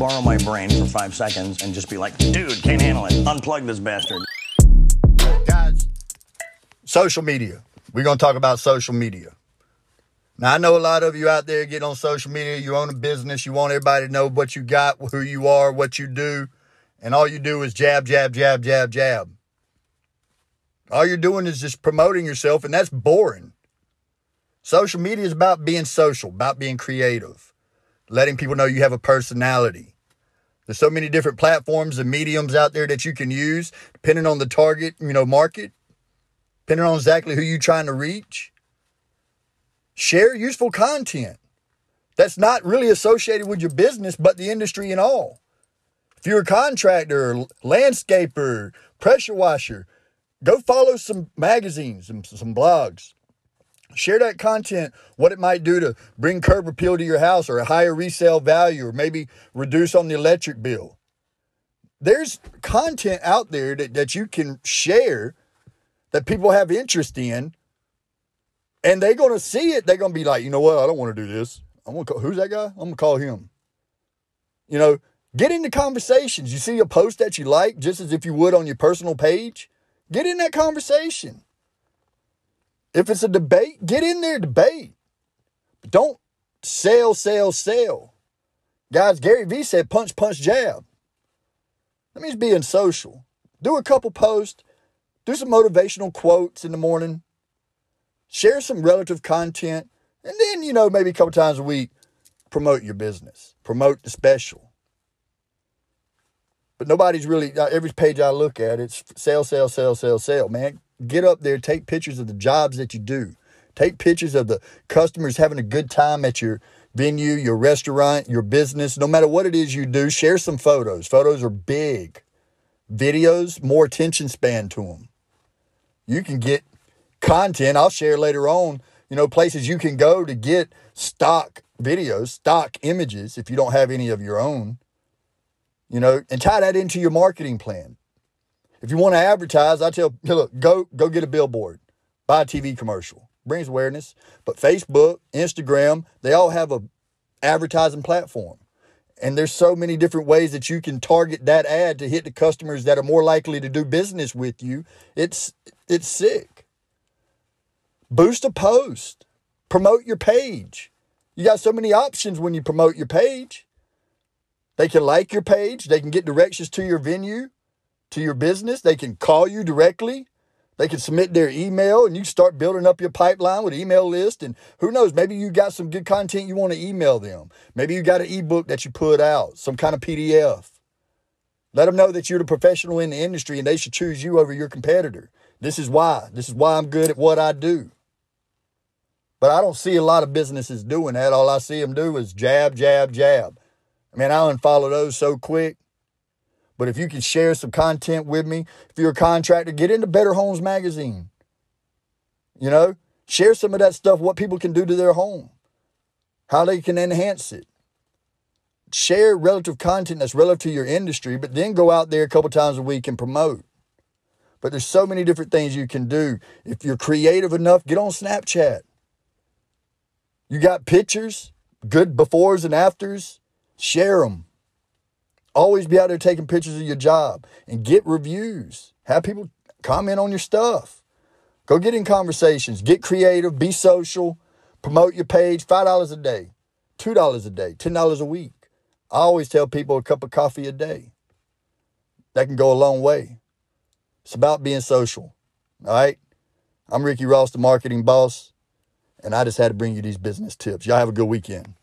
borrow my brain for five seconds and just be like, dude, can't handle it. Unplug this bastard. Guys, social media. We're going to talk about social media. Now, I know a lot of you out there get on social media, you own a business, you want everybody to know what you got, who you are, what you do, and all you do is jab, jab, jab, jab, jab. All you're doing is just promoting yourself, and that's boring. Social media is about being social, about being creative, letting people know you have a personality. There's so many different platforms and mediums out there that you can use, depending on the target, you know, market, depending on exactly who you're trying to reach. Share useful content that's not really associated with your business, but the industry and all. If you're a contractor, landscaper, pressure washer, go follow some magazines and some blogs. Share that content, what it might do to bring curb appeal to your house or a higher resale value or maybe reduce on the electric bill. There's content out there that, that you can share that people have interest in and they're going to see it. They're going to be like, you know what? I don't want to do this. I'm going to call, who's that guy? I'm going to call him. You know, get into conversations. You see a post that you like, just as if you would on your personal page, get in that conversation. If it's a debate, get in there, debate. But don't sell, sell, sell. Guys, Gary Vee said punch, punch, jab. That means being social. Do a couple posts, do some motivational quotes in the morning, share some relative content, and then, you know, maybe a couple times a week, promote your business, promote the special. But nobody's really, uh, every page I look at, it's sell, sell, sell, sell, sell. Man, get up there, take pictures of the jobs that you do. Take pictures of the customers having a good time at your venue, your restaurant, your business, no matter what it is you do, share some photos. Photos are big. Videos, more attention span to them. You can get content. I'll share later on, you know, places you can go to get stock videos, stock images if you don't have any of your own, you know, and tie that into your marketing plan. If you want to advertise, I tell, look, go go get a billboard, buy a TV commercial, brings awareness. But Facebook, Instagram, they all have a advertising platform. And there's so many different ways that you can target that ad to hit the customers that are more likely to do business with you. It's it's sick. Boost a post. Promote your page. You got so many options when you promote your page. They can like your page, they can get directions to your venue, to your business, they can call you directly. They can submit their email and you start building up your pipeline with email list. And who knows, maybe you got some good content you want to email them. Maybe you got an ebook that you put out, some kind of PDF. Let them know that you're the professional in the industry and they should choose you over your competitor. This is why. This is why I'm good at what I do. But I don't see a lot of businesses doing that. All I see them do is jab, jab, jab. I mean, I unfollow those so quick. But if you can share some content with me, if you're a contractor, get into Better Homes Magazine. You know, share some of that stuff, what people can do to their home, how they can enhance it. Share relative content that's relative to your industry, but then go out there a couple times a week and promote. But there's so many different things you can do. If you're creative enough, get on Snapchat. You got pictures, good befores and afters, share them. Always be out there taking pictures of your job and get reviews. Have people comment on your stuff. Go get in conversations, get creative, be social, promote your page. $5 a day, $2 a day, $10 a week. I always tell people a cup of coffee a day. That can go a long way. It's about being social. All right. I'm Ricky Ross, the marketing boss. And I just had to bring you these business tips. Y'all have a good weekend.